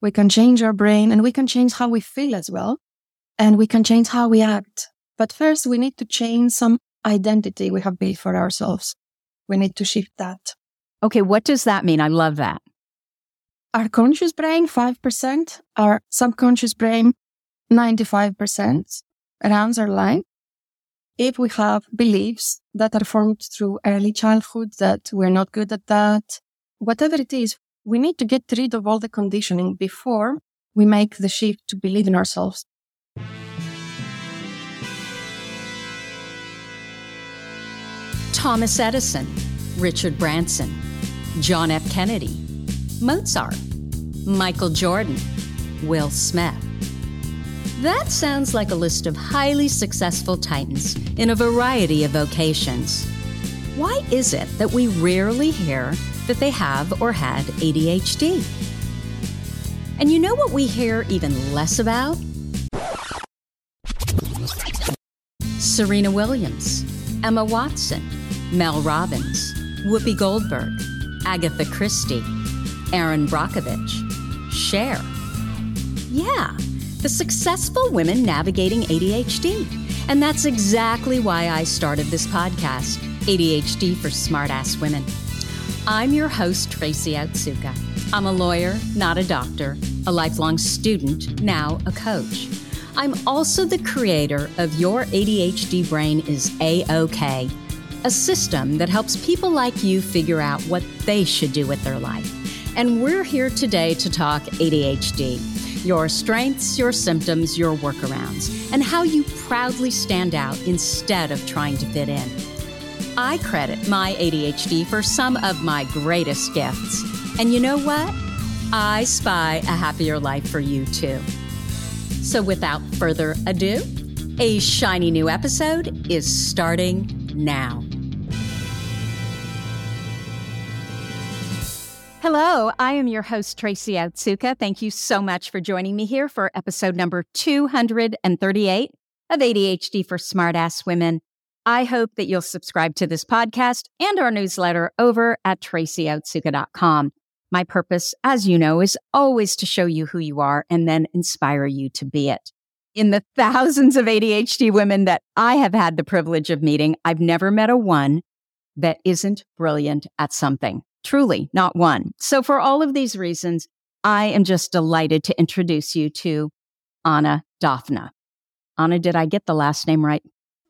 we can change our brain and we can change how we feel as well. And we can change how we act. But first, we need to change some identity we have built for ourselves. We need to shift that. Okay, what does that mean? I love that. Our conscious brain, 5%, our subconscious brain, 95% runs our life. If we have beliefs that are formed through early childhood that we're not good at that, whatever it is, we need to get rid of all the conditioning before we make the shift to believe in ourselves. Thomas Edison, Richard Branson, John F. Kennedy, Mozart, Michael Jordan, Will Smith. That sounds like a list of highly successful titans in a variety of vocations. Why is it that we rarely hear that they have or had ADHD? And you know what we hear even less about? Serena Williams, Emma Watson, Mel Robbins, Whoopi Goldberg, Agatha Christie, Erin Brockovich, Cher. Yeah, the successful women navigating ADHD. And that's exactly why I started this podcast, ADHD for Smartass Women. I'm your host, Tracy Otsuka. I'm a lawyer, not a doctor, a lifelong student, now a coach. I'm also the creator of Your ADHD Brain is A OK, a system that helps people like you figure out what they should do with their life. And we're here today to talk ADHD your strengths, your symptoms, your workarounds, and how you proudly stand out instead of trying to fit in. I credit my ADHD for some of my greatest gifts. And you know what? I spy a happier life for you too. So without further ado, a shiny new episode is starting now. Hello, I am your host, Tracy Otsuka. Thank you so much for joining me here for episode number 238 of ADHD for Smartass Women. I hope that you'll subscribe to this podcast and our newsletter over at tracyotsuka.com. My purpose, as you know, is always to show you who you are and then inspire you to be it. In the thousands of ADHD women that I have had the privilege of meeting, I've never met a one that isn't brilliant at something. Truly, not one. So, for all of these reasons, I am just delighted to introduce you to Anna Daphna. Anna, did I get the last name right?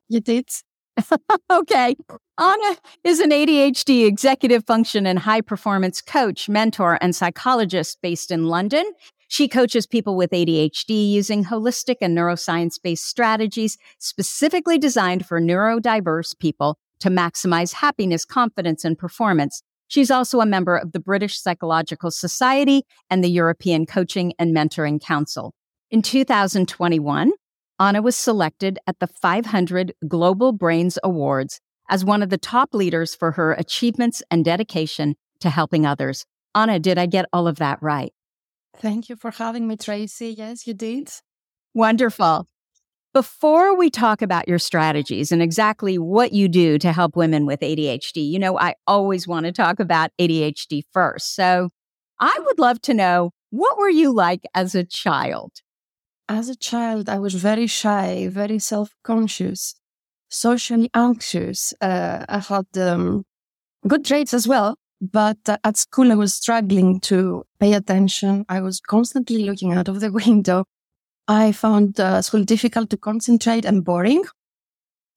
You did. okay. Anna is an ADHD executive function and high performance coach, mentor, and psychologist based in London. She coaches people with ADHD using holistic and neuroscience based strategies specifically designed for neurodiverse people to maximize happiness, confidence, and performance She's also a member of the British Psychological Society and the European Coaching and Mentoring Council. In 2021, Anna was selected at the 500 Global Brains Awards as one of the top leaders for her achievements and dedication to helping others. Anna, did I get all of that right? Thank you for having me, Tracy. Yes, you did. Wonderful. Before we talk about your strategies and exactly what you do to help women with ADHD, you know, I always want to talk about ADHD first. So I would love to know what were you like as a child? As a child, I was very shy, very self conscious, socially anxious. Uh, I had um, good traits as well, but uh, at school, I was struggling to pay attention. I was constantly looking out of the window I found uh, school difficult to concentrate and boring.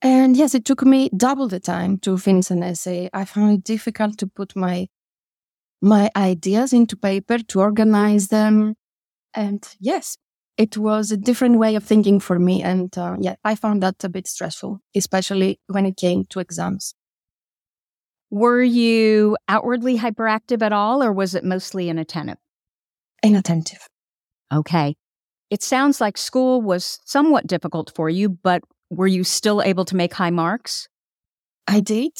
And yes, it took me double the time to finish an essay. I found it difficult to put my my ideas into paper, to organize them. And yes, it was a different way of thinking for me. And uh, yeah, I found that a bit stressful, especially when it came to exams. Were you outwardly hyperactive at all, or was it mostly inattentive? Inattentive. Okay. It sounds like school was somewhat difficult for you, but were you still able to make high marks? I did.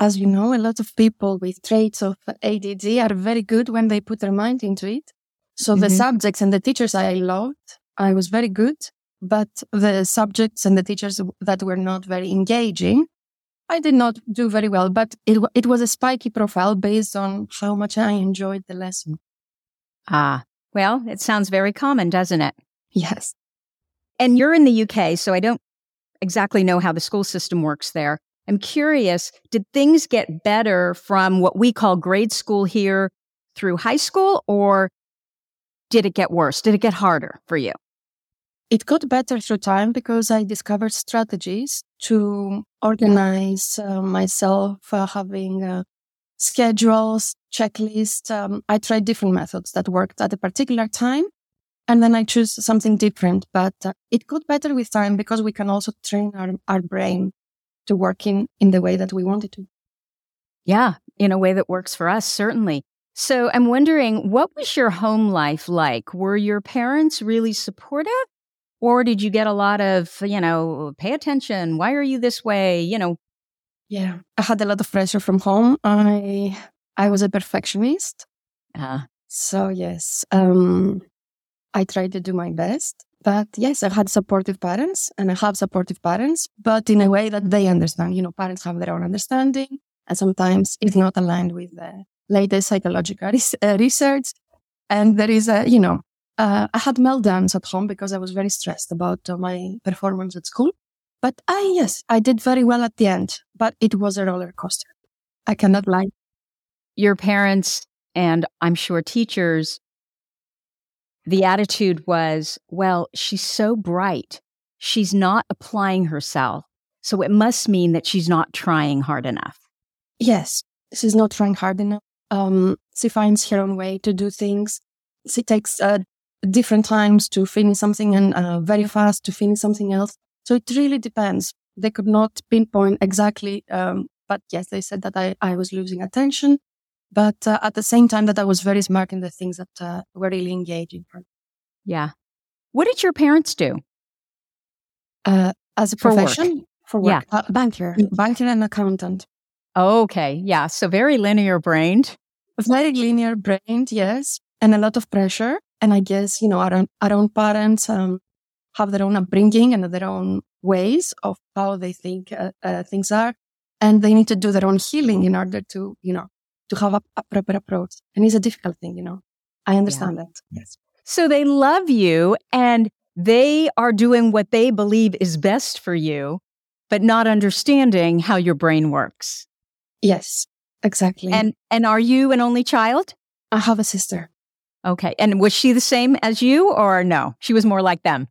As you know, a lot of people with traits of ADD are very good when they put their mind into it. So mm-hmm. the subjects and the teachers I loved, I was very good. But the subjects and the teachers that were not very engaging, I did not do very well. But it, it was a spiky profile based on how much I enjoyed the lesson. Ah, Well, it sounds very common, doesn't it? Yes. And you're in the UK, so I don't exactly know how the school system works there. I'm curious, did things get better from what we call grade school here through high school, or did it get worse? Did it get harder for you? It got better through time because I discovered strategies to organize uh, myself, uh, having uh, schedules, checklists. Um, I tried different methods that worked at a particular time. And then I choose something different. But uh, it got better with time because we can also train our, our brain to work in, in the way that we want it to. Yeah, in a way that works for us, certainly. So I'm wondering, what was your home life like? Were your parents really supportive? Or did you get a lot of, you know, pay attention? Why are you this way? You know, yeah, I had a lot of pressure from home. I I was a perfectionist. Uh, so yes, um, I tried to do my best. But yes, I had supportive parents and I have supportive parents, but in a way that they understand. You know, parents have their own understanding and sometimes it's not aligned with the latest psychological uh, research. And there is a, you know, uh, I had meltdowns at home because I was very stressed about uh, my performance at school. But I, yes, I did very well at the end, but it was a roller coaster. I cannot lie. Your parents and I'm sure teachers, the attitude was, well, she's so bright. She's not applying herself. So it must mean that she's not trying hard enough. Yes, she's not trying hard enough. Um, she finds her own way to do things. She takes uh, different times to finish something and uh, very fast to finish something else. So it really depends. They could not pinpoint exactly, um, but yes, they said that I, I was losing attention, but uh, at the same time that I was very smart in the things that uh, were really engaging for me. Yeah. What did your parents do? Uh, as a for profession? Work. For work. Yeah. Uh, banker, banker and accountant. Okay. Yeah. So very linear brained. Very linear brained, yes. And a lot of pressure. And I guess, you know, our own, our own parents, um, have their own upbringing and their own ways of how they think uh, uh, things are. And they need to do their own healing in order to, you know, to have a, a proper approach. And it's a difficult thing, you know. I understand yeah. that. Yes. So they love you and they are doing what they believe is best for you, but not understanding how your brain works. Yes, exactly. And and are you an only child? I have a sister. Okay. And was she the same as you or no? She was more like them.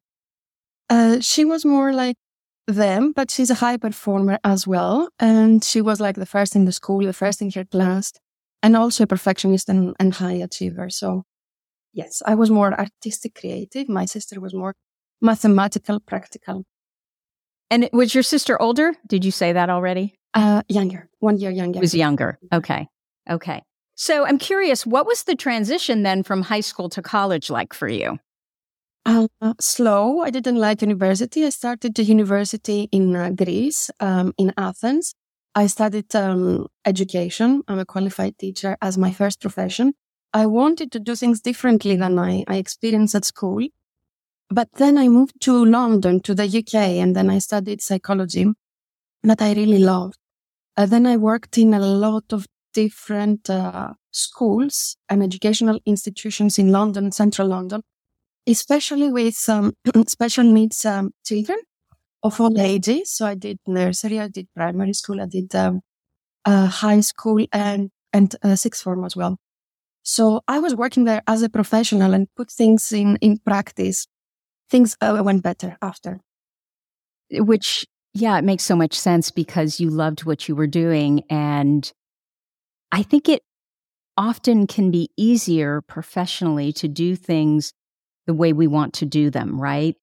Uh, she was more like them, but she's a high performer as well. And she was like the first in the school, the first in her class, and also a perfectionist and, and high achiever. So, yes, I was more artistic, creative. My sister was more mathematical, practical. And was your sister older? Did you say that already? Uh, younger, one year younger. Was younger. Okay. Okay. So I'm curious, what was the transition then from high school to college like for you? Uh, slow. I didn't like university. I started the university in uh, Greece, um, in Athens. I studied um, education. I'm a qualified teacher as my first profession. I wanted to do things differently than I, I experienced at school. But then I moved to London, to the UK, and then I studied psychology that I really loved. Uh, then I worked in a lot of different uh, schools and educational institutions in London, central London especially with um, special needs um, children of all ages. So I did nursery, I did primary school, I did um, uh, high school and and uh, sixth form as well. So I was working there as a professional and put things in in practice. Things uh, went better after. Which, yeah, it makes so much sense because you loved what you were doing, and I think it often can be easier professionally to do things the way we want to do them, right?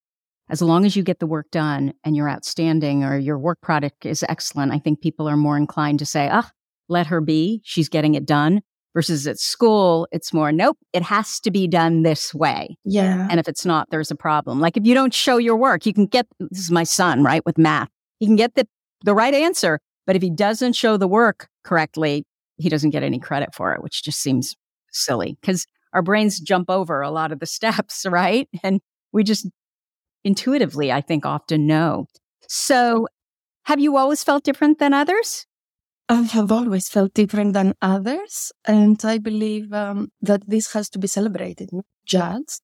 As long as you get the work done and you're outstanding or your work product is excellent, I think people are more inclined to say, ah, let her be. She's getting it done. Versus at school, it's more, nope, it has to be done this way. Yeah. And if it's not, there's a problem. Like if you don't show your work, you can get, this is my son, right, with math. He can get the, the right answer. But if he doesn't show the work correctly, he doesn't get any credit for it, which just seems silly because our brains jump over a lot of the steps, right? And we just intuitively, I think, often know. So, have you always felt different than others? I have always felt different than others. And I believe um, that this has to be celebrated, not judged,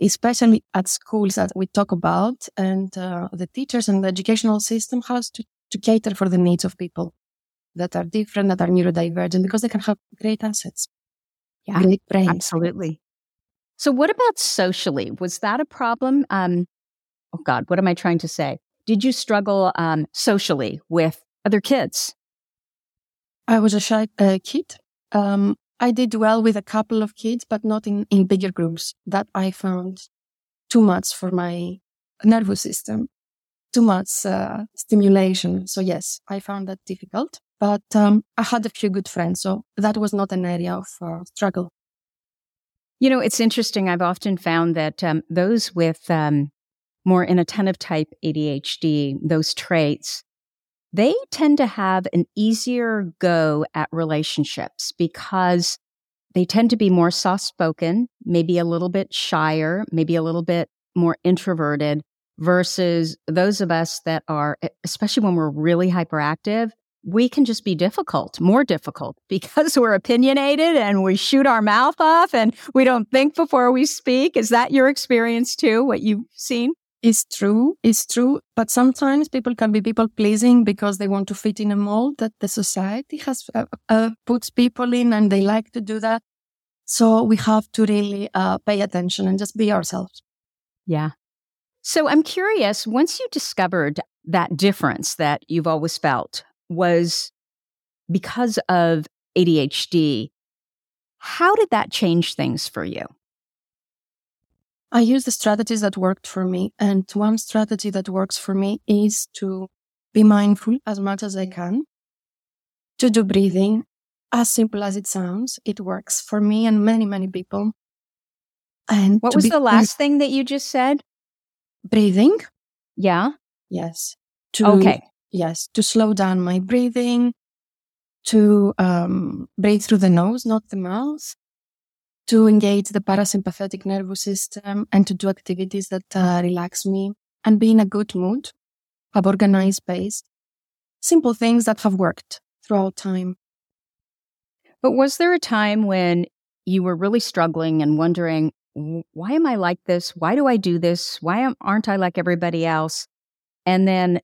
especially at schools that we talk about. And uh, the teachers and the educational system has to, to cater for the needs of people that are different, that are neurodivergent, because they can have great assets. Yeah, great brains. Absolutely. So, what about socially? Was that a problem? Um, oh God, what am I trying to say? Did you struggle um, socially with other kids? I was a shy uh, kid. Um, I did well with a couple of kids, but not in, in bigger groups. That I found too much for my nervous system, too much uh, stimulation. So yes, I found that difficult, but um, I had a few good friends. So that was not an area of uh, struggle. You know, it's interesting. I've often found that um, those with um, more inattentive type ADHD, those traits, they tend to have an easier go at relationships because they tend to be more soft spoken, maybe a little bit shyer, maybe a little bit more introverted versus those of us that are, especially when we're really hyperactive, we can just be difficult, more difficult because we're opinionated and we shoot our mouth off and we don't think before we speak. Is that your experience too, what you've seen? Is true, is true. But sometimes people can be people pleasing because they want to fit in a mold that the society has uh, uh, puts people in and they like to do that. So we have to really uh, pay attention and just be ourselves. Yeah. So I'm curious, once you discovered that difference that you've always felt was because of ADHD, how did that change things for you? I use the strategies that worked for me. And one strategy that works for me is to be mindful as much as I can, to do breathing. As simple as it sounds, it works for me and many, many people. And what was be- the last thing that you just said? Breathing. Yeah. Yes. To, okay. Yes. To slow down my breathing, to um, breathe through the nose, not the mouth, to engage the parasympathetic nervous system and to do activities that uh, relax me and be in a good mood, have organized space. Simple things that have worked throughout time. But was there a time when you were really struggling and wondering, why am I like this? Why do I do this? Why am, aren't I like everybody else? And then,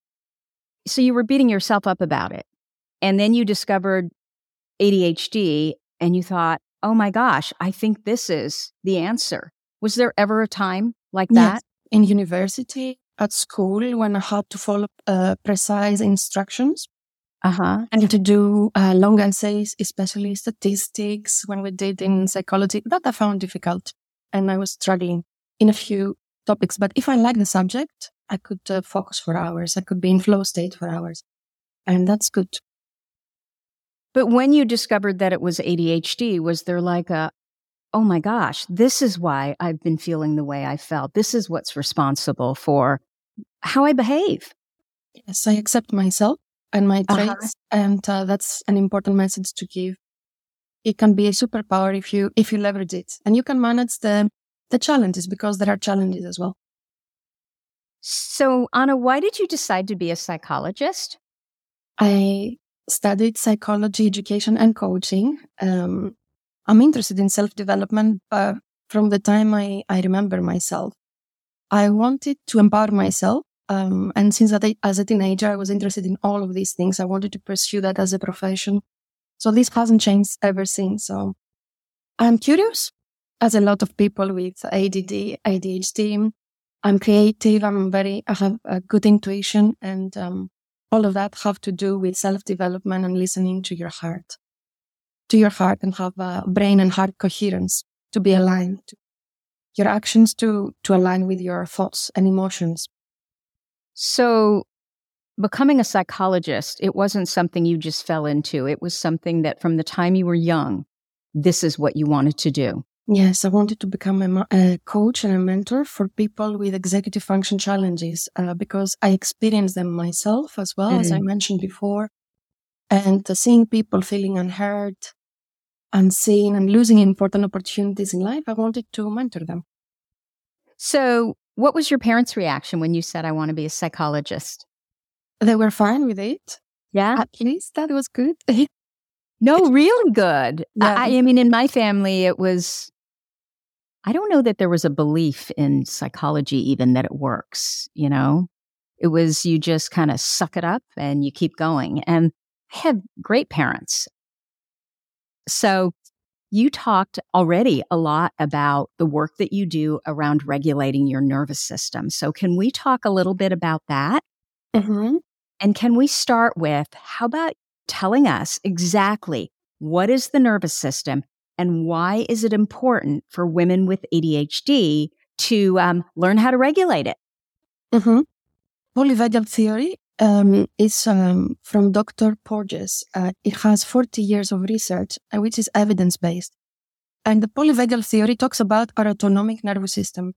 so you were beating yourself up about it. And then you discovered ADHD and you thought, oh my gosh, I think this is the answer. Was there ever a time like that? Yes. In university, at school, when I had to follow uh, precise instructions. Uh-huh. And to do uh, long essays, especially statistics, when we did in psychology, that I found difficult. And I was struggling in a few topics. But if I like the subject, I could uh, focus for hours. I could be in flow state for hours. And that's good. But when you discovered that it was ADHD, was there like a, oh my gosh, this is why I've been feeling the way I felt. This is what's responsible for how I behave. Yes, I accept myself and my uh-huh. traits, uh-huh. and uh, that's an important message to give. It can be a superpower if you if you leverage it, and you can manage the the challenges because there are challenges as well. So, Anna, why did you decide to be a psychologist? I studied psychology, education, and coaching. Um, I'm interested in self development uh, from the time I, I remember myself. I wanted to empower myself. Um, and since I, as a teenager, I was interested in all of these things. I wanted to pursue that as a profession. So this hasn't changed ever since. So I'm curious, as a lot of people with ADD, ADHD. I'm creative. I'm very, I have a good intuition and, um, all of that have to do with self-development and listening to your heart, to your heart and have a brain and heart coherence to be aligned, your actions to, to align with your thoughts and emotions. So becoming a psychologist, it wasn't something you just fell into. It was something that from the time you were young, this is what you wanted to do. Yes, I wanted to become a, a, coach and a mentor for people with executive function challenges uh, because I experienced them myself as well, mm-hmm. as I mm-hmm. mentioned before. And uh, seeing people feeling unheard, unseen, and losing important opportunities in life, I wanted to mentor them. So, what was your parents' reaction when you said, I want to be a psychologist? They were fine with it. Yeah. At least that was good. no, really good. Yeah. I, I mean, in my family, it was, I don't know that there was a belief in psychology even that it works, you know? It was you just kind of suck it up and you keep going. And I had great parents. So you talked already a lot about the work that you do around regulating your nervous system. So can we talk a little bit about that? Mm-hmm. And can we start with how about telling us exactly what is the nervous system and why is it important for women with ADHD to um, learn how to regulate it? Mm-hmm. Polyvagal theory um, is um, from Dr. Porges. Uh, it has 40 years of research, uh, which is evidence based. And the polyvagal theory talks about our autonomic nervous system.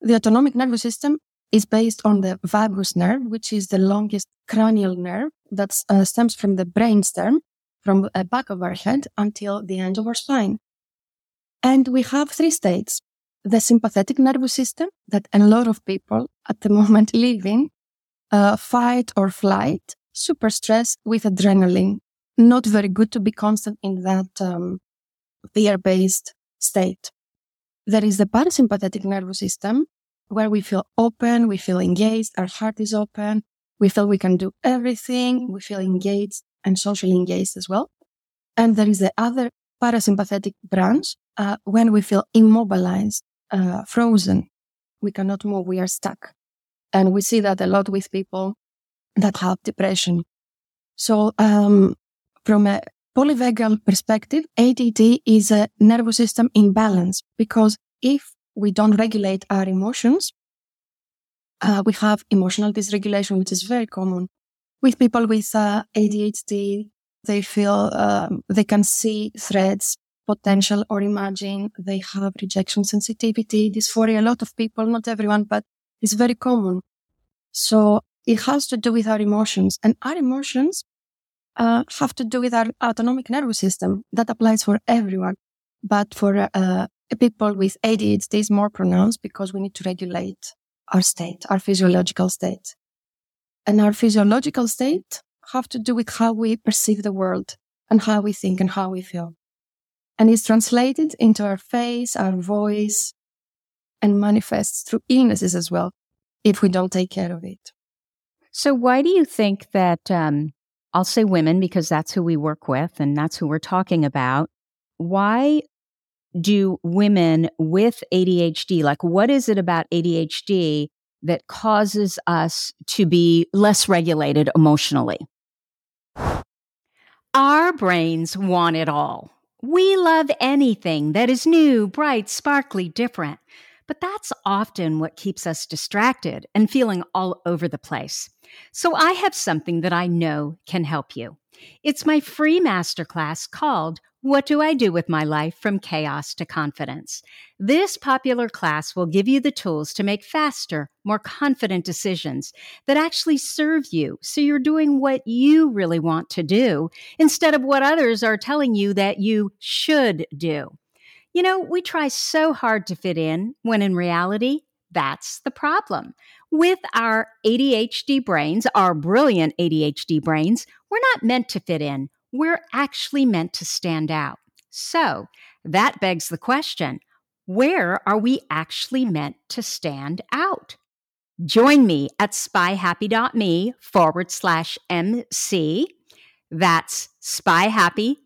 The autonomic nervous system is based on the vagus nerve, which is the longest cranial nerve that uh, stems from the brainstem, from the back of our head until the end of our spine. And we have three states. The sympathetic nervous system that a lot of people at the moment live in, uh, fight or flight, super stress with adrenaline. Not very good to be constant in that um, fear-based state. There is the parasympathetic nervous system where we feel open, we feel engaged, our heart is open, we feel we can do everything, we feel engaged and socially engaged as well. And there is the other parasympathetic branch uh, when we feel immobilized, uh, frozen. We cannot move, we are stuck. And we see that a lot with people that have depression. So, um, from a polyvagal perspective, ADD is a nervous system imbalance because if we don't regulate our emotions, uh, we have emotional dysregulation, which is very common with people with uh, ADHD. They feel um, they can see threats, potential, or imagine. They have rejection sensitivity, dysphoria. A lot of people, not everyone, but it's very common. So it has to do with our emotions, and our emotions uh, have to do with our autonomic nervous system. That applies for everyone, but for uh, people with ADHD it's more pronounced because we need to regulate our state, our physiological state. And our physiological state have to do with how we perceive the world and how we think and how we feel. And it's translated into our face, our voice, and manifests through illnesses as well if we don't take care of it. So, why do you think that um, I'll say women because that's who we work with and that's who we're talking about? Why do women with ADHD, like what is it about ADHD that causes us to be less regulated emotionally? Our brains want it all. We love anything that is new, bright, sparkly, different. But that's often what keeps us distracted and feeling all over the place. So I have something that I know can help you. It's my free masterclass called What Do I Do with My Life from Chaos to Confidence? This popular class will give you the tools to make faster, more confident decisions that actually serve you so you're doing what you really want to do instead of what others are telling you that you should do. You know, we try so hard to fit in when in reality, that's the problem. With our ADHD brains, our brilliant ADHD brains, we're not meant to fit in. We're actually meant to stand out. So that begs the question where are we actually meant to stand out? Join me at spyhappy.me forward slash MC. That's spyhappy.me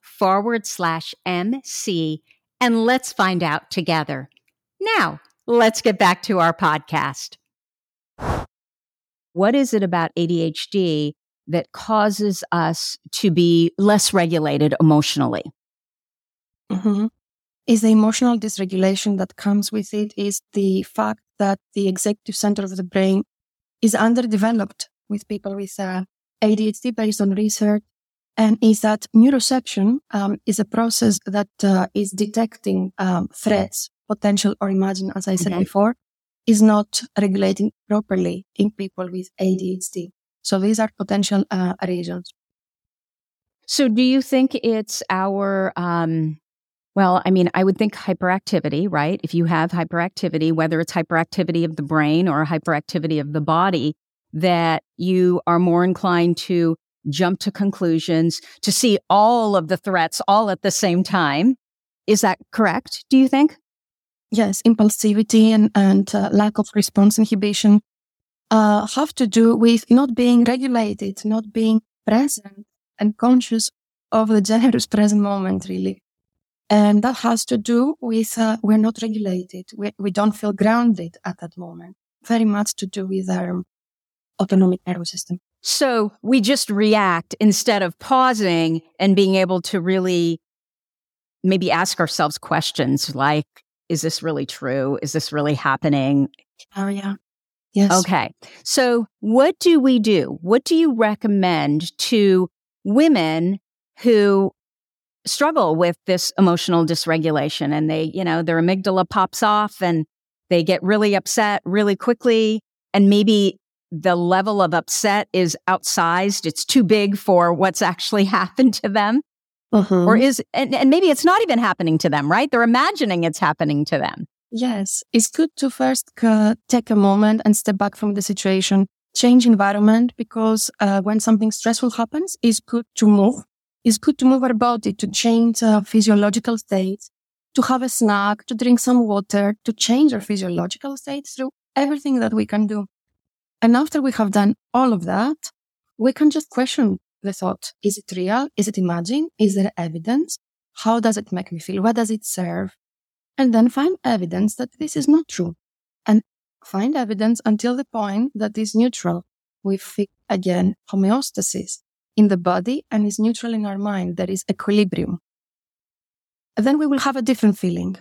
forward slash MC, and let's find out together. Now, let's get back to our podcast. What is it about ADHD that causes us to be less regulated emotionally? Mm-hmm. Is the emotional dysregulation that comes with it is the fact that the executive center of the brain is underdeveloped with people with uh, ADHD based on research and is that neuroception um, is a process that uh, is detecting um, threats, potential or imagined, as I said okay. before, is not regulating properly in people with ADHD. So these are potential uh, reasons. So do you think it's our, um, well, I mean, I would think hyperactivity, right? If you have hyperactivity, whether it's hyperactivity of the brain or hyperactivity of the body, that you are more inclined to jump to conclusions, to see all of the threats all at the same time. Is that correct? Do you think? Yes, impulsivity and, and uh, lack of response inhibition uh, have to do with not being regulated, not being present and conscious of the generous present moment, really. And that has to do with uh, we're not regulated. We, we don't feel grounded at that moment. Very much to do with our autonomic nervous system. So we just react instead of pausing and being able to really maybe ask ourselves questions like, is this really true? Is this really happening? Oh, yeah. Yes. Okay. So what do we do? What do you recommend to women who struggle with this emotional dysregulation and they, you know, their amygdala pops off and they get really upset really quickly and maybe the level of upset is outsized. It's too big for what's actually happened to them. Uh-huh. Or is, and, and maybe it's not even happening to them, right? They're imagining it's happening to them. Yes. It's good to first uh, take a moment and step back from the situation, change environment, because uh, when something stressful happens, it's good to move. It's good to move our body, to change uh, physiological states, to have a snack, to drink some water, to change our physiological states through everything that we can do. And after we have done all of that, we can just question the thought. Is it real? Is it imagined? Is there evidence? How does it make me feel? What does it serve? And then find evidence that this is not true. And find evidence until the point that is neutral. We fix again homeostasis in the body and is neutral in our mind. There is equilibrium. And then we will have a different feeling.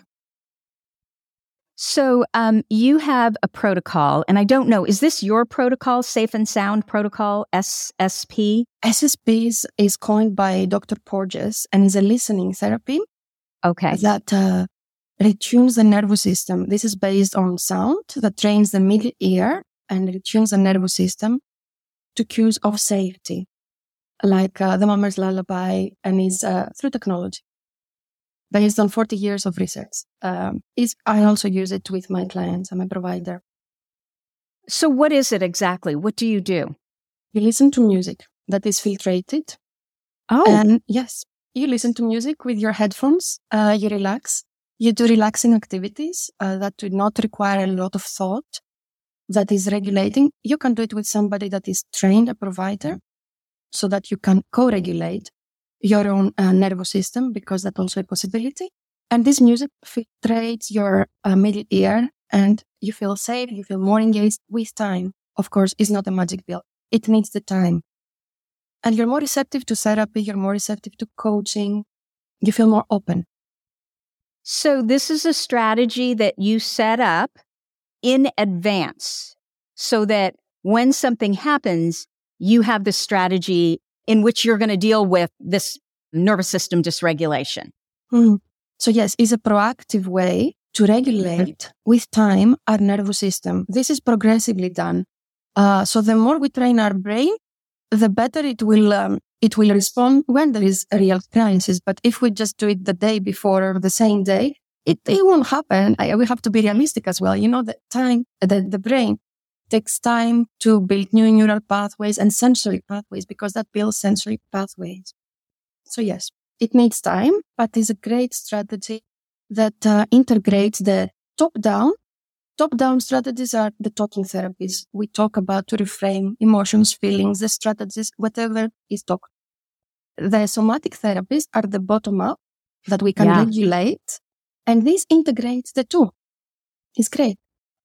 So um, you have a protocol, and I don't know, is this your protocol, Safe and Sound Protocol, SSP? SSP is, is coined by Dr. Porges and is a listening therapy. Okay. That uh, retunes the nervous system. This is based on sound that trains the middle ear and retunes the nervous system to cues of safety, like uh, the mama's lullaby, and is uh, through technology based on 40 years of research. Um, is I also use it with my clients. I'm a provider. So, what is it exactly? What do you do? You listen to music that is filtrated. Oh, And yes, you listen to music with your headphones. Uh, you relax. You do relaxing activities uh, that do not require a lot of thought. That is regulating. You can do it with somebody that is trained, a provider, so that you can co-regulate your own uh, nervous system because that's also a possibility. And this music filtrates your uh, middle ear and you feel safe. You feel more engaged with time. Of course, it's not a magic pill. It needs the time. And you're more receptive to therapy. You're more receptive to coaching. You feel more open. So this is a strategy that you set up in advance so that when something happens, you have the strategy in which you're going to deal with this nervous system dysregulation. Hmm. So yes, it's a proactive way to regulate with time our nervous system. This is progressively done. Uh, so the more we train our brain, the better it will um, it will respond when there is a real crisis. But if we just do it the day before or the same day, it, it won't happen. I, we have to be realistic as well. You know, the time, the, the brain takes time to build new neural pathways and sensory pathways because that builds sensory pathways. So yes, it needs time, but it's a great strategy that uh, integrates the top down. Top down strategies are the talking therapies. We talk about to reframe emotions, feelings, the strategies, whatever is talked. The somatic therapies are the bottom up that we can Yeah. regulate. And this integrates the two. It's great.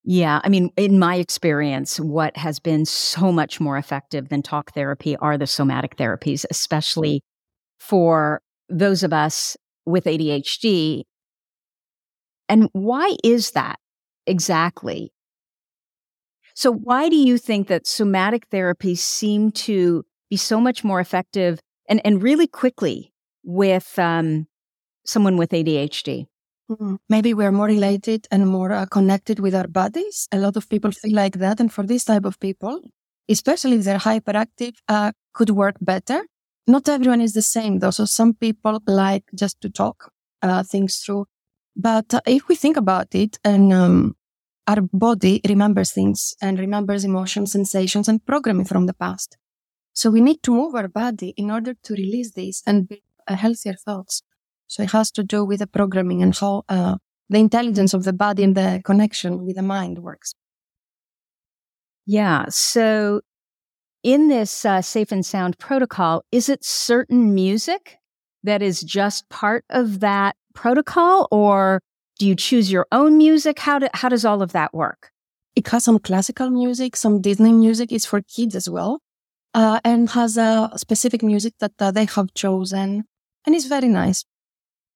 Yeah. I mean, in my experience, what has been so much more effective than talk therapy are the somatic therapies, especially for those of us with ADHD. And why is that exactly? So, why do you think that somatic therapies seem to be so much more effective and, and really quickly with um, someone with ADHD? Mm. Maybe we're more related and more uh, connected with our bodies. A lot of people feel like that. And for this type of people, especially if they're hyperactive, uh, could work better. Not everyone is the same though. So some people like just to talk uh, things through. But uh, if we think about it and um, our body remembers things and remembers emotions, sensations, and programming from the past. So we need to move our body in order to release this and build healthier thoughts. So it has to do with the programming and how uh, the intelligence of the body and the connection with the mind works. Yeah. So in this uh, safe and sound protocol, is it certain music that is just part of that protocol or do you choose your own music? How, do, how does all of that work? It has some classical music, some Disney music is for kids as well, uh, and has a specific music that uh, they have chosen, and it's very nice.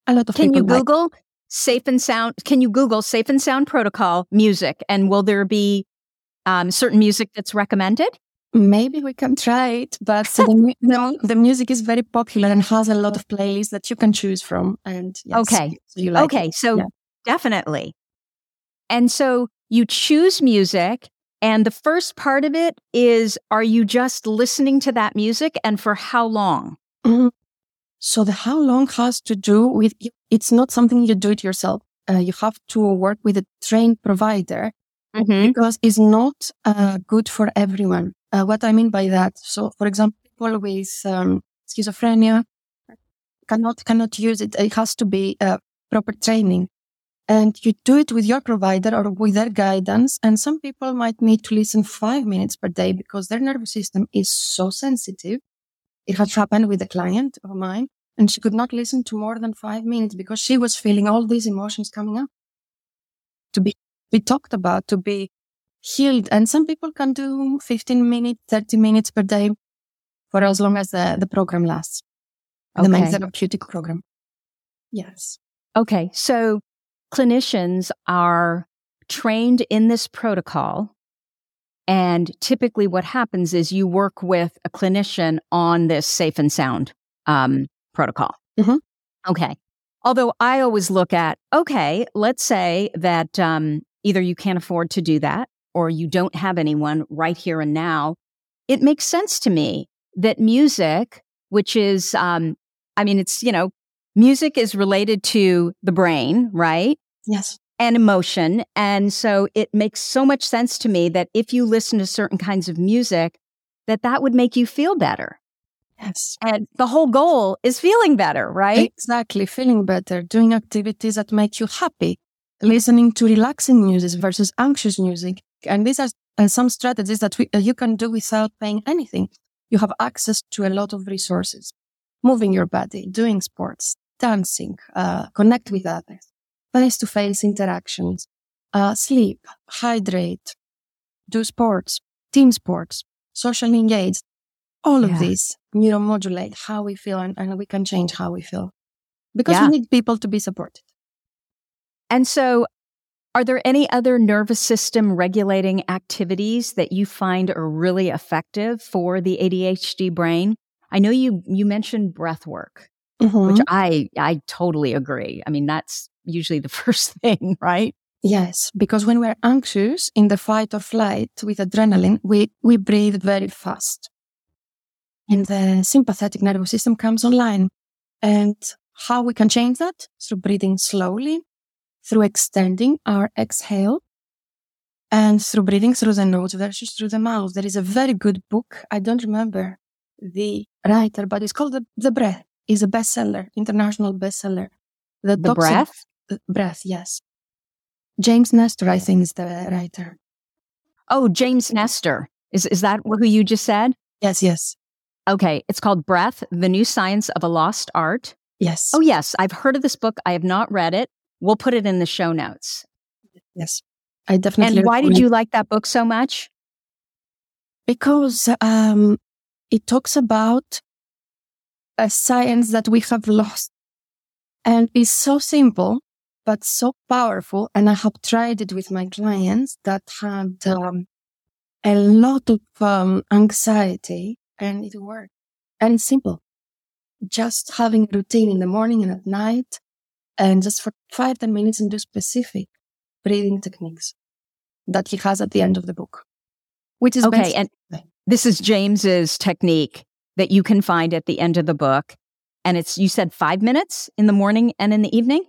A lot of can you Google like- safe and sound? Can you Google safe and sound protocol music, and will there be um, certain music that's recommended? Maybe we can try it, but the, the, the, music is very popular and has a lot of playlists that you can choose from. And yes, okay, so you like okay, it. so yeah. definitely. And so you choose music, and the first part of it is: Are you just listening to that music, and for how long? Mm-hmm. So the how long has to do with it's not something you do it yourself. Uh, you have to work with a trained provider mm-hmm. because it's not uh, good for everyone. Uh, what I mean by that, so for example, people with um, schizophrenia cannot cannot use it. It has to be uh, proper training, and you do it with your provider or with their guidance. And some people might need to listen five minutes per day because their nervous system is so sensitive. It has happened with a client of mine, and she could not listen to more than five minutes because she was feeling all these emotions coming up. To be be talked about, to be healed. And some people can do 15 minutes, 30 minutes per day for as long as the, the program lasts. Okay. The main therapeutic program. Yes. Okay. So clinicians are trained in this protocol. And typically what happens is you work with a clinician on this safe and sound um, protocol. Mm-hmm. Okay. Although I always look at, okay, let's say that um, either you can't afford to do that or you don't have anyone right here and now, it makes sense to me that music, which is, um, I mean, it's, you know, music is related to the brain, right? Yes. And emotion. And so it makes so much sense to me that if you listen to certain kinds of music, that that would make you feel better. Yes. And the whole goal is feeling better, right? Exactly. Feeling better, doing activities that make you happy, listening to relaxing music versus anxious music, and these are uh, some strategies that we, uh, you can do without paying anything. You have access to a lot of resources. Moving your body, doing sports, dancing, uh, connect with others, face to face interactions, uh, sleep, hydrate, do sports, team sports, socially engaged. All yeah. of these neuromodulate how we feel and, and, we can change how we feel because yeah. we need people to be supported. And so are there any other nervous system regulating activities that you find are really effective for the ADHD brain? I know you you mentioned breath work, mm-hmm. which I I totally agree. I mean, that's usually the first thing, right? Yes, because when we're anxious in the fight or flight with adrenaline, we, we breathe very fast. And the sympathetic nervous system comes online. And how we can change that? Through breathing slowly through extending our exhale and through breathing through the nose versus through the mouth. There is a very good book. I don't remember the writer, but it's called The, the Breath. It's a bestseller, international bestseller. The, the Breath? Breath, yes. James Nestor, I think, is the writer. Oh, James Nestor. Is, is that who you just said? Yes, yes. Okay. It's called Breath, The New Science of a Lost Art. Yes. Oh, yes. I've heard of this book. I have not read it. We'll put it in the show notes. Yes, I definitely. And why did you like that book so much? Because um, it talks about a science that we have lost, and is so simple but so powerful. And I have tried it with my clients that had um, a lot of um, anxiety, and it worked. And it's simple. Just having a routine in the morning and at night, and just for five ten minutes and do specific breathing techniques that he has at the end of the book, which is okay. And this is James's technique that you can find at the end of the book. And it's, you said five minutes in the morning and in the evening?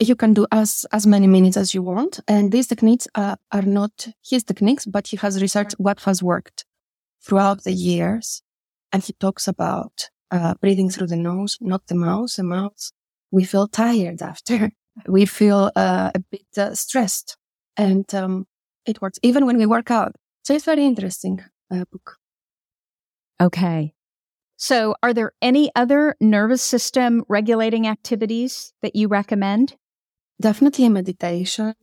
You can do as, as many minutes as you want. And these techniques uh, are not his techniques, but he has researched what has worked throughout the years. And he talks about uh, breathing through the nose, not the mouth. The mouth, we feel tired after. We feel uh, a bit uh, stressed. And um, it works even when we work out. So it's very interesting uh, book. Okay. So, are there any other nervous system regulating activities that you recommend? Definitely meditation.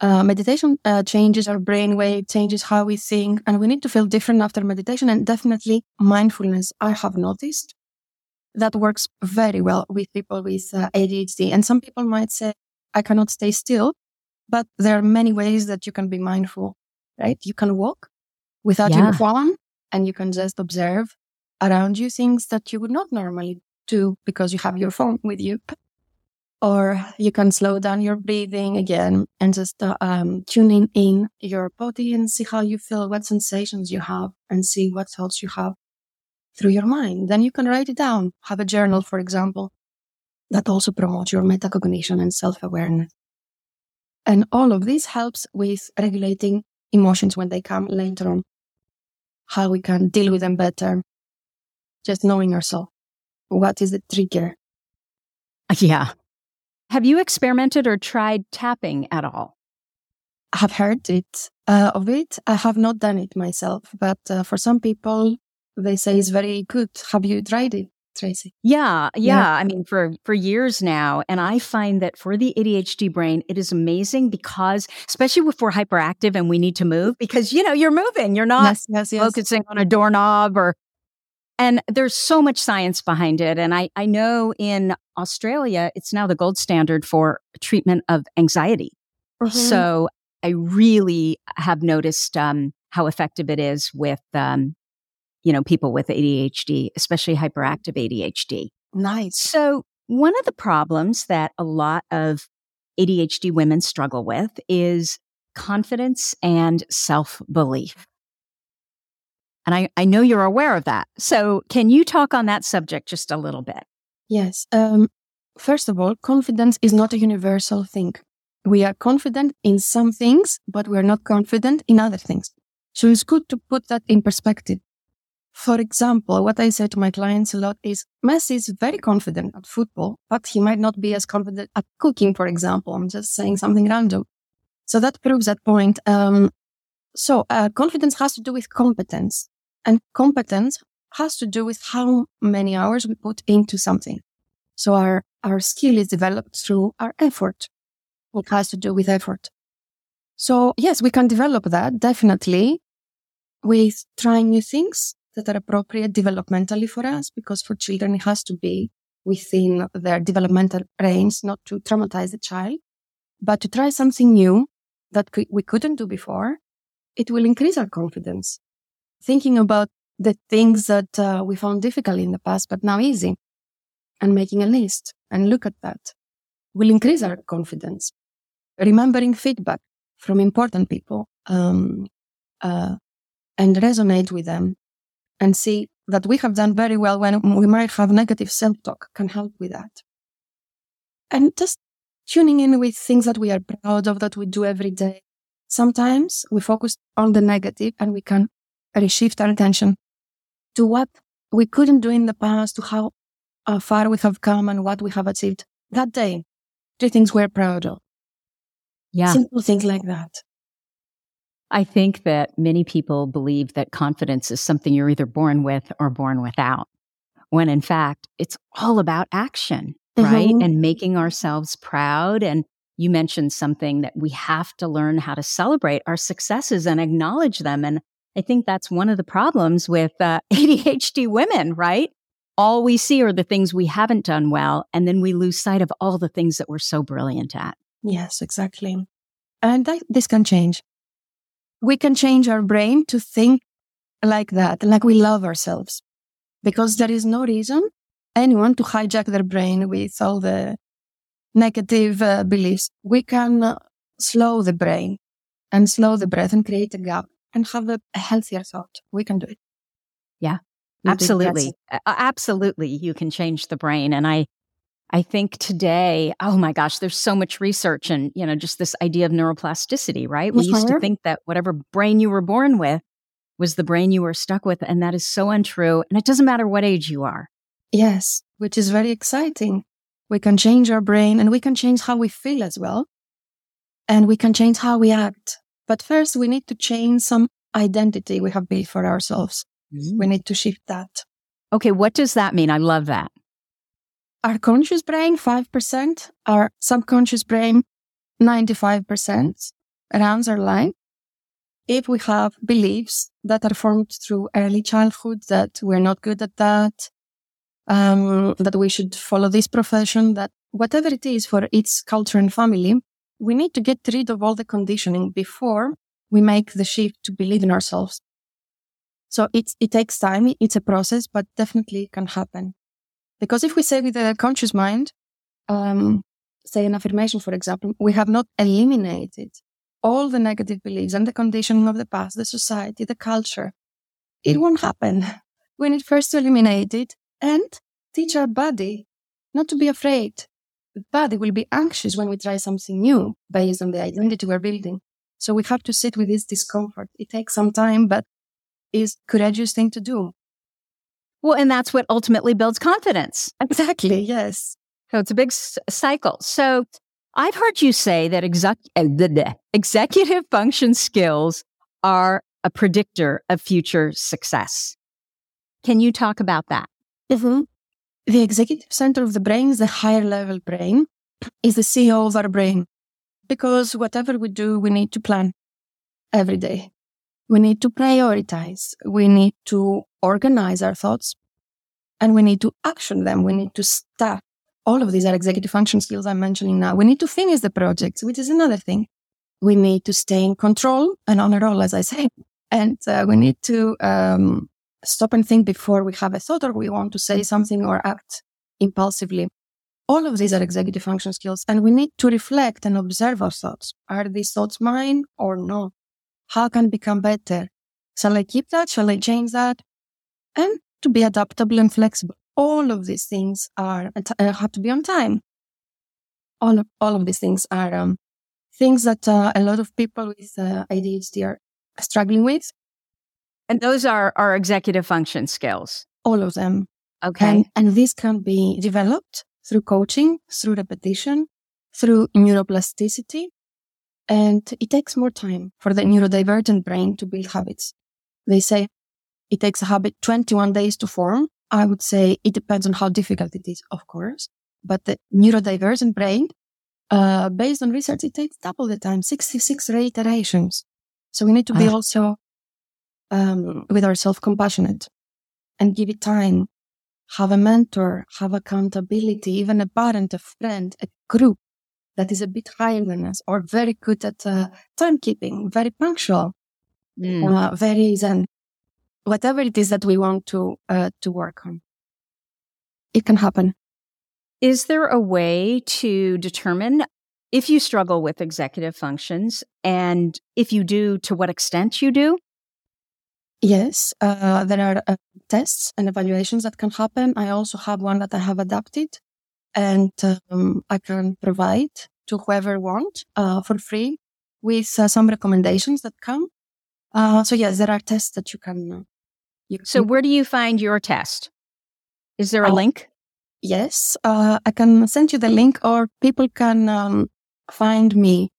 Uh, meditation uh, changes our brain wave, changes how we think, and we need to feel different after meditation. And definitely mindfulness. I have noticed that works very well with people with uh, ADHD. And some people might say, I cannot stay still, but there are many ways that you can be mindful, right? You can walk without yeah. your phone and you can just observe around you things that you would not normally do because you have your phone with you. Or you can slow down your breathing again and just uh, um, tuning in your body and see how you feel, what sensations you have, and see what thoughts you have through your mind. Then you can write it down. Have a journal, for example, that also promotes your metacognition and self awareness. And all of this helps with regulating emotions when they come later on, how we can deal with them better, just knowing ourselves. What is the trigger? Yeah. Have you experimented or tried tapping at all? I have heard it uh, of it. I have not done it myself, but uh, for some people, they say it's very good. Have you tried it? Tracy. Yeah, yeah, yeah. I mean, for for years now, and I find that for the ADHD brain, it is amazing because, especially if we're hyperactive and we need to move, because you know you're moving, you're not yes, yes, yes. focusing on a doorknob or and there's so much science behind it. And I, I know in Australia, it's now the gold standard for treatment of anxiety. Mm-hmm. So I really have noticed um, how effective it is with, um, you know, people with ADHD, especially hyperactive ADHD. Nice. So one of the problems that a lot of ADHD women struggle with is confidence and self belief. And I, I know you're aware of that. So can you talk on that subject just a little bit? Yes. Um, first of all, confidence is not a universal thing. We are confident in some things, but we're not confident in other things. So it's good to put that in perspective. For example, what I say to my clients a lot is Messi is very confident at football, but he might not be as confident at cooking, for example. I'm just saying something random. So that proves that point. Um, so uh, confidence has to do with competence. And competence has to do with how many hours we put into something. So our, our skill is developed through our effort. It has to do with effort. So yes, we can develop that definitely with trying new things that are appropriate developmentally for us, because for children, it has to be within their developmental range, not to traumatize the child, but to try something new that we couldn't do before. It will increase our confidence thinking about the things that uh, we found difficult in the past, but now easy, and making a list and look at that will increase our confidence. Remembering feedback from important people um, uh, and resonate with them and see that we have done very well when we might have negative self-talk can help with that. And just tuning in with things that we are proud of that we do every day. Sometimes we focus on the negative and we can reshift our attention to what we couldn't do in the past, to how uh, far we have come and what we have achieved that day. Three things we're proud of. Yeah. Simple things like that. I think that many people believe that confidence is something you're either born with or born without, when in fact, it's all about action, mm-hmm. right? And making ourselves proud. And you mentioned something that we have to learn how to celebrate our successes and acknowledge them. And I think that's one of the problems with uh, ADHD women, right? All we see are the things we haven't done well, and then we lose sight of all the things that we're so brilliant at. Yes, exactly. And this can change. We can change our brain to think like that, like we love ourselves, because there is no reason anyone to hijack their brain with all the negative uh, beliefs. We can uh, slow the brain and slow the breath and create a gap and have a, a healthier thought. We can do it. Yeah, absolutely. Absolutely. You can change the brain. And I, I think today, oh my gosh, there's so much research and, you know, just this idea of neuroplasticity, right? We used to Mhm. think that whatever brain you were born with was the brain you were stuck with. And that is so untrue. And it doesn't matter what age you are. Yes, which is very exciting. We can change our brain and we can change how we feel as well. And we can change how we act. But first, we need to change some identity we have built for ourselves. We need to shift that. Okay. What does that mean? I love that. Our conscious brain, 5%, our subconscious brain, 95% runs our life. If we have beliefs that are formed through early childhood that we're not good at that, um, that we should follow this profession, that whatever it is for each culture and family, we need to get rid of all the conditioning before we make the shift to believe in ourselves. So it, it takes time. It's a process, but definitely can happen. Because if we say with a conscious mind, um, say an affirmation, for example, we have not eliminated all the negative beliefs and the conditioning of the past, the society, the culture. It won't happen. We need first to eliminate it and teach our body not to be afraid. The body will be anxious when we try something new based on the identity we're building. So we have to sit with this discomfort. It takes some time, but is courageous thing to do. Well, and that's what ultimately builds confidence. Exactly. Yes. So it's a big s- cycle. So I've heard you say that exec- uh, bleh, bleh, executive function skills are a predictor of future success. Can you talk about that? Mhm. The executive center of the brain is the higher level brain, is the CEO of our brain. Because whatever we do, we need to plan every day. We need to prioritize. We need to organize our thoughts and we need to action them. We need to start. All of these are executive function skills I'm mentioning now. We need to finish the projects, which is another thing. We need to stay in control and on a roll, as I say. And uh, we need to um, stop and think before we have a thought or we want to say something or act impulsively. All of these are executive function skills and we need to reflect and observe our thoughts. Are these thoughts mine or no? How can I become better? Shall I keep that? Shall I change that? And to be adaptable and flexible. All of these things are uh, have to be on time. All of, all of these things are um, things that uh, a lot of people with uh, ADHD are struggling with. And those are our executive function skills. All of them. Okay. And, and this can be developed through coaching, through repetition, through neuroplasticity. And it takes more time for the neurodivergent brain to build habits. They say it takes a habit 21 days to form. I would say it depends on how difficult it is, of course. But the neurodivergent brain, uh, based on research, it takes double the time, 66 reiterations. So we need to be Ah. also, um, with ourselves compassionate and give it time. Have a mentor, have accountability, even a parent, a friend, a group that is a bit higher than us or very good at uh, timekeeping, very punctual, Mm. uh, very zen. Whatever it is that we want to uh, to work on, it can happen. Is there a way to determine if you struggle with executive functions and if you do, to what extent you do? Yes, uh, there are uh, tests and evaluations that can happen. I also have one that I have adapted, and um, I can provide to whoever want uh, for free with uh, some recommendations that come. Uh, so yes, there are tests that you can. Uh, you So, can- where do you find your test? Is there a link? yes, uh, I can send you the link, or people can um, find me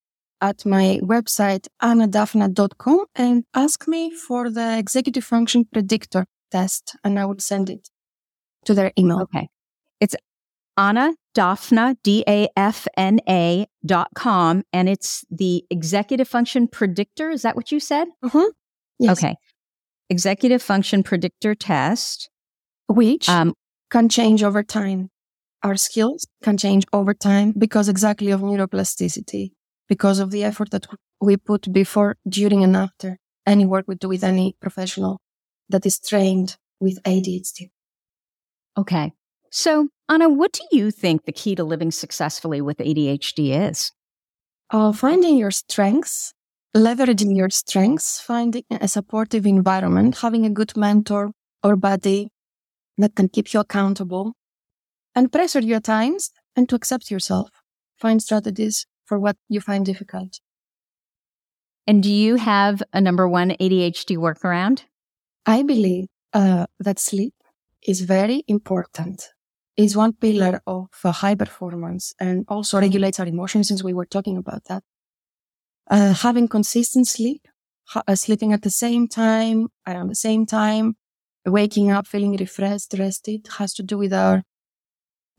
at my website annadaphna.com and ask me for the executive function predictor test, and I will send it to their email. Okay. It's Anna Daphna, D A F N A dot com. And it's the executive function predictor. Is that what you said? Mhm. Yes. Okay. Executive function predictor test. Which Um, can change over time. Our skills can change over time because exactly of neuroplasticity, because of the effort that we put before, during, and after any work we do with any professional that is trained with ADHD. okay. So, Anna, what do you think the key to living successfully with ADHD is? Uh, finding your strengths, leveraging your strengths, finding a supportive environment, having a good mentor or buddy that can keep you accountable and pressure your times, and to accept yourself. Find strategies for what you find difficult. And do you have a number one ADHD workaround? I believe uh, that sleep is very important. It's one pillar of uh, high performance and also regulates our emotions since we were talking about that. Uh, having consistent sleep, uh, sleeping at the same time, around the same time, waking up feeling refreshed, rested has to do with our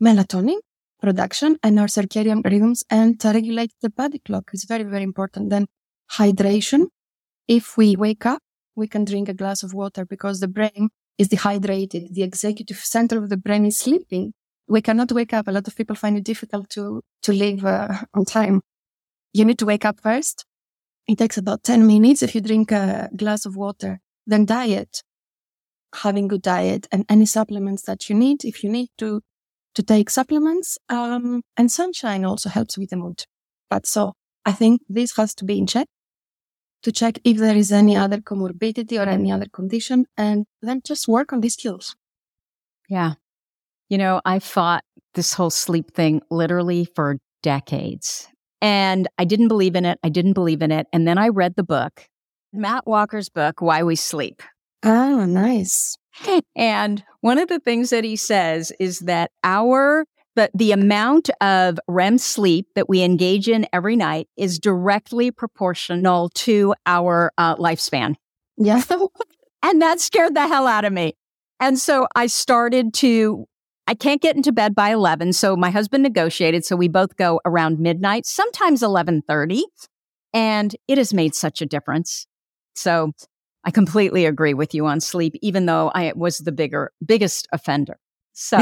melatonin production and our circadian rhythms and to regulate the body clock is very, very important. Then hydration. If we wake up, we can drink a glass of water because the brain is dehydrated. The executive center of the brain is sleeping. We cannot wake up. A lot of people find it difficult to, to live uh, on time. You need to wake up first. It takes about 10 minutes if you drink a glass of water. Then diet, having good diet and any supplements that you need. If you need to, to take supplements, um, and sunshine also helps with the mood. But so I think this has to be in check to check if there is any other comorbidity or any other condition and then just work on these skills. Yeah. You know, I fought this whole sleep thing literally for decades. And I didn't believe in it. I didn't believe in it. And then I read the book, Matt Walker's book, Why We Sleep. Oh, nice. And one of the things that he says is that our the, the amount of REM sleep that we engage in every night is directly proportional to our uh, lifespan. Yeah. and that scared the hell out of me. And so I started to, I can't get into bed by 11. So my husband negotiated. So we both go around midnight, sometimes 1130. And it has made such a difference. So I completely agree with you on sleep, even though I was the bigger, biggest offender. So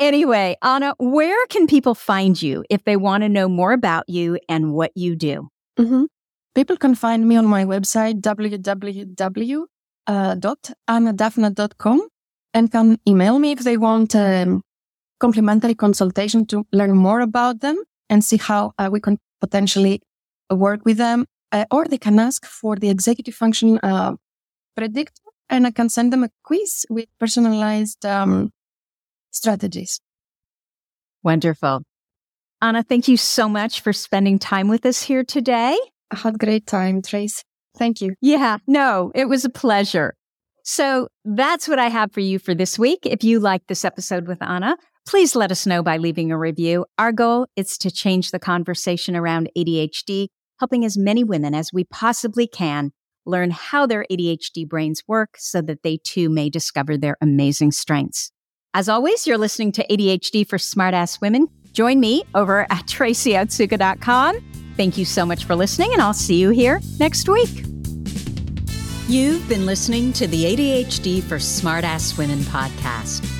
Anyway, Anna, where can people find you if they want to know more about you and what you do? Mm-hmm. People can find me on my website, www.annadaphna.com, and can email me if they want a um, complimentary consultation to learn more about them and see how uh, we can potentially work with them. Uh, or they can ask for the executive function uh, predictor, and I can send them a quiz with personalized um, strategies. Wonderful. Anna, thank you so much for spending time with us here today. I had a great time, Trace. Thank you. Yeah, no, it was a pleasure. So that's what I have for you for this week. If you like this episode with Anna, please let us know by leaving a review. Our goal is to change the conversation around ADHD, helping as many women as we possibly can learn how their ADHD brains work so that they too may discover their amazing strengths. As always, you're listening to ADHD for Smartass Women. Join me over at tracyotsuka.com. Thank you so much for listening, and I'll see you here next week. You've been listening to the ADHD for Smartass Women podcast.